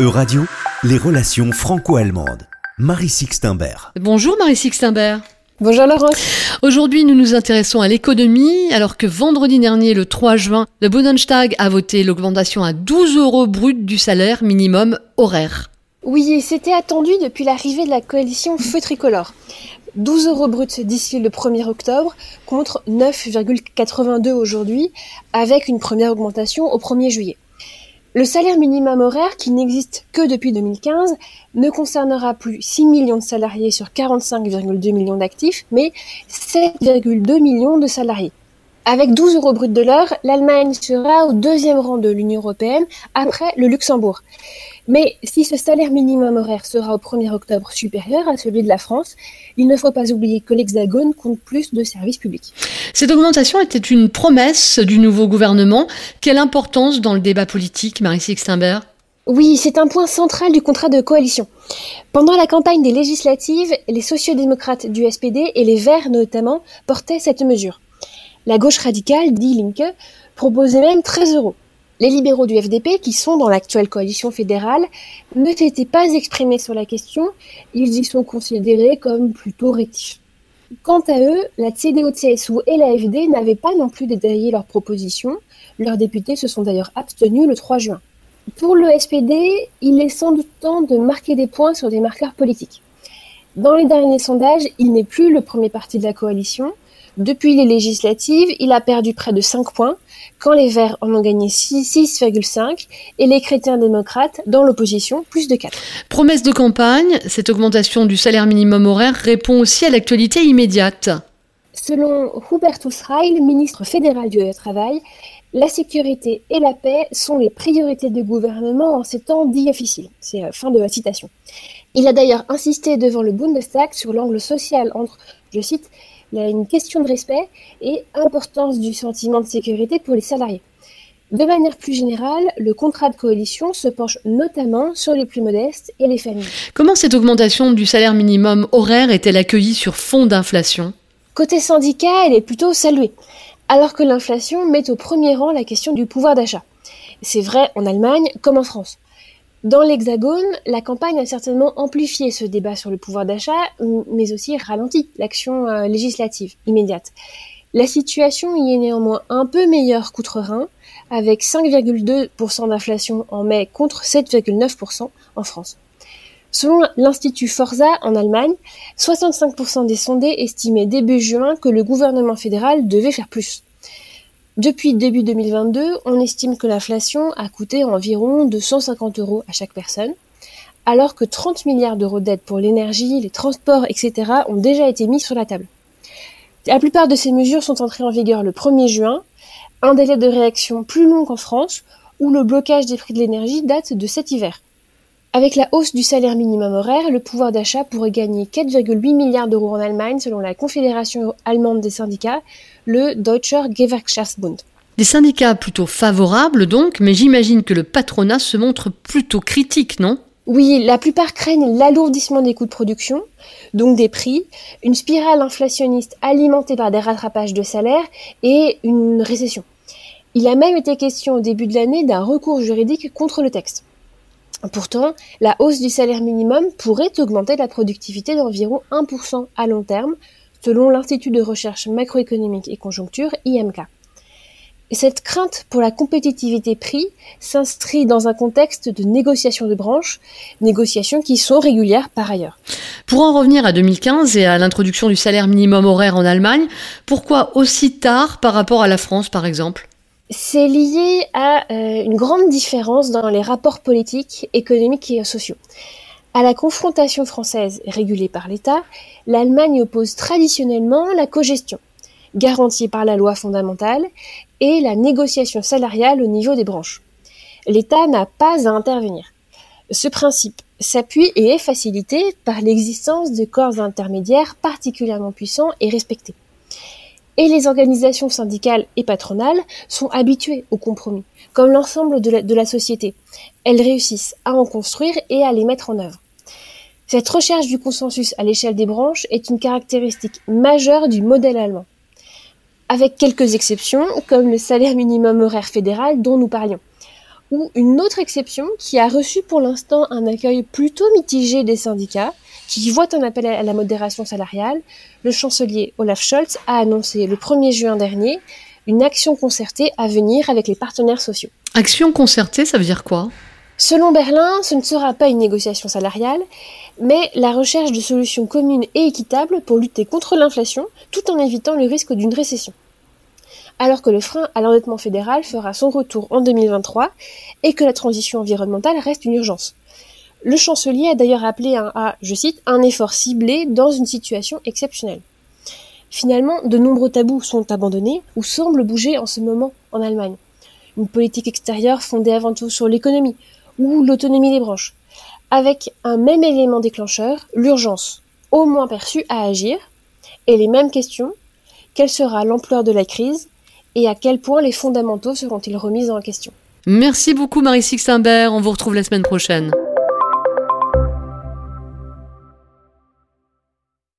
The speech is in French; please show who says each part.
Speaker 1: E-Radio, les relations franco-allemandes. Marie Sixtenberg.
Speaker 2: Bonjour Marie Sixtenberg.
Speaker 3: Bonjour Laurence.
Speaker 2: Aujourd'hui, nous nous intéressons à l'économie, alors que vendredi dernier, le 3 juin, le Bundestag a voté l'augmentation à 12 euros brut du salaire minimum horaire.
Speaker 3: Oui, c'était attendu depuis l'arrivée de la coalition Feu Tricolore. 12 euros bruts d'ici le 1er octobre contre 9,82 aujourd'hui, avec une première augmentation au 1er juillet. Le salaire minimum horaire, qui n'existe que depuis 2015, ne concernera plus 6 millions de salariés sur 45,2 millions d'actifs, mais 7,2 millions de salariés. Avec 12 euros bruts de l'heure, l'Allemagne sera au deuxième rang de l'Union européenne après le Luxembourg. Mais si ce salaire minimum horaire sera au 1er octobre supérieur à celui de la France, il ne faut pas oublier que l'Hexagone compte plus de services publics.
Speaker 2: Cette augmentation était une promesse du nouveau gouvernement. Quelle importance dans le débat politique, Marie Sixtenberg
Speaker 3: oui, c'est un point central du contrat de coalition. Pendant la campagne des législatives, les sociodémocrates du SPD et les Verts notamment portaient cette mesure. La gauche radicale, Die Linke, proposait même 13 euros. Les libéraux du FDP, qui sont dans l'actuelle coalition fédérale, ne s'étaient pas exprimés sur la question, ils y sont considérés comme plutôt rétifs. Quant à eux, la CDU-CSU et l'AFD n'avaient pas non plus détaillé leurs propositions, leurs députés se sont d'ailleurs abstenus le 3 juin. Pour le SPD, il est sans doute temps de marquer des points sur des marqueurs politiques. Dans les derniers sondages, il n'est plus le premier parti de la coalition, depuis les législatives, il a perdu près de 5 points, quand les Verts en ont gagné 6,5 et les chrétiens démocrates, dans l'opposition, plus de 4.
Speaker 2: Promesse de campagne, cette augmentation du salaire minimum horaire répond aussi à l'actualité immédiate.
Speaker 3: Selon Hubertus Reil, ministre fédéral du Travail, la sécurité et la paix sont les priorités du gouvernement en ces temps difficiles. C'est euh, fin de la citation. Il a d'ailleurs insisté devant le Bundestag sur l'angle social entre, je cite, il y a une question de respect et importance du sentiment de sécurité pour les salariés. De manière plus générale, le contrat de coalition se penche notamment sur les plus modestes et les familles.
Speaker 2: Comment cette augmentation du salaire minimum horaire est-elle accueillie sur fond d'inflation?
Speaker 3: Côté syndicat, elle est plutôt saluée, alors que l'inflation met au premier rang la question du pouvoir d'achat. C'est vrai en Allemagne comme en France. Dans l'Hexagone, la campagne a certainement amplifié ce débat sur le pouvoir d'achat, mais aussi ralenti l'action euh, législative immédiate. La situation y est néanmoins un peu meilleure qu'outre-Rhin, avec 5,2% d'inflation en mai contre 7,9% en France. Selon l'Institut Forza en Allemagne, 65% des sondés estimaient début juin que le gouvernement fédéral devait faire plus. Depuis début 2022, on estime que l'inflation a coûté environ 250 euros à chaque personne, alors que 30 milliards d'euros d'aide pour l'énergie, les transports, etc. ont déjà été mis sur la table. La plupart de ces mesures sont entrées en vigueur le 1er juin, un délai de réaction plus long qu'en France, où le blocage des prix de l'énergie date de cet hiver. Avec la hausse du salaire minimum horaire, le pouvoir d'achat pourrait gagner 4,8 milliards d'euros en Allemagne selon la Confédération allemande des syndicats, le Deutscher Gewerkschaftsbund.
Speaker 2: Des syndicats plutôt favorables donc, mais j'imagine que le patronat se montre plutôt critique, non?
Speaker 3: Oui, la plupart craignent l'alourdissement des coûts de production, donc des prix, une spirale inflationniste alimentée par des rattrapages de salaire et une récession. Il a même été question au début de l'année d'un recours juridique contre le texte. Pourtant, la hausse du salaire minimum pourrait augmenter la productivité d'environ 1% à long terme, selon l'Institut de recherche macroéconomique et conjoncture IMK. Et cette crainte pour la compétitivité prix s'inscrit dans un contexte de négociations de branches, négociations qui sont régulières par ailleurs.
Speaker 2: Pour en revenir à 2015 et à l'introduction du salaire minimum horaire en Allemagne, pourquoi aussi tard par rapport à la France par exemple?
Speaker 3: C'est lié à euh, une grande différence dans les rapports politiques, économiques et sociaux. À la confrontation française régulée par l'État, l'Allemagne oppose traditionnellement la cogestion, garantie par la loi fondamentale, et la négociation salariale au niveau des branches. L'État n'a pas à intervenir. Ce principe s'appuie et est facilité par l'existence de corps intermédiaires particulièrement puissants et respectés. Et les organisations syndicales et patronales sont habituées au compromis, comme l'ensemble de, la, société. Elles réussissent à en construire et à les mettre en œuvre. Cette recherche du consensus à l'échelle des branches est une caractéristique majeure du modèle allemand. Avec quelques exceptions, comme le salaire minimum horaire fédéral dont nous parlions. ou une autre exception qui a reçu pour l'instant un accueil plutôt mitigé des syndicats, qui voit un appel à la modération salariale, le chancelier Olaf Scholz a annoncé le 1er juin dernier une action concertée à venir avec les partenaires sociaux.
Speaker 2: Action concertée, ça veut dire quoi?
Speaker 3: Selon Berlin, ce ne sera pas une négociation salariale, mais la recherche de solutions communes et équitables pour lutter contre l'inflation, tout en évitant le risque d'une récession alors que le frein à l'endettement fédéral fera son retour en 2023 et que la transition environnementale reste une urgence. Le chancelier a d'ailleurs appelé à, je cite, un effort ciblé dans une situation exceptionnelle. Finalement, de nombreux tabous sont abandonnés ou semblent bouger en ce moment en Allemagne. Une politique extérieure fondée avant tout sur l'économie ou l'autonomie des branches, avec un même élément déclencheur, l'urgence, au moins perçue à agir, et les mêmes questions, quelle sera l'ampleur de la crise et à quel point les fondamentaux seront-ils remis en question?
Speaker 2: Merci beaucoup Marie Sixtimbert, on vous retrouve la semaine prochaine.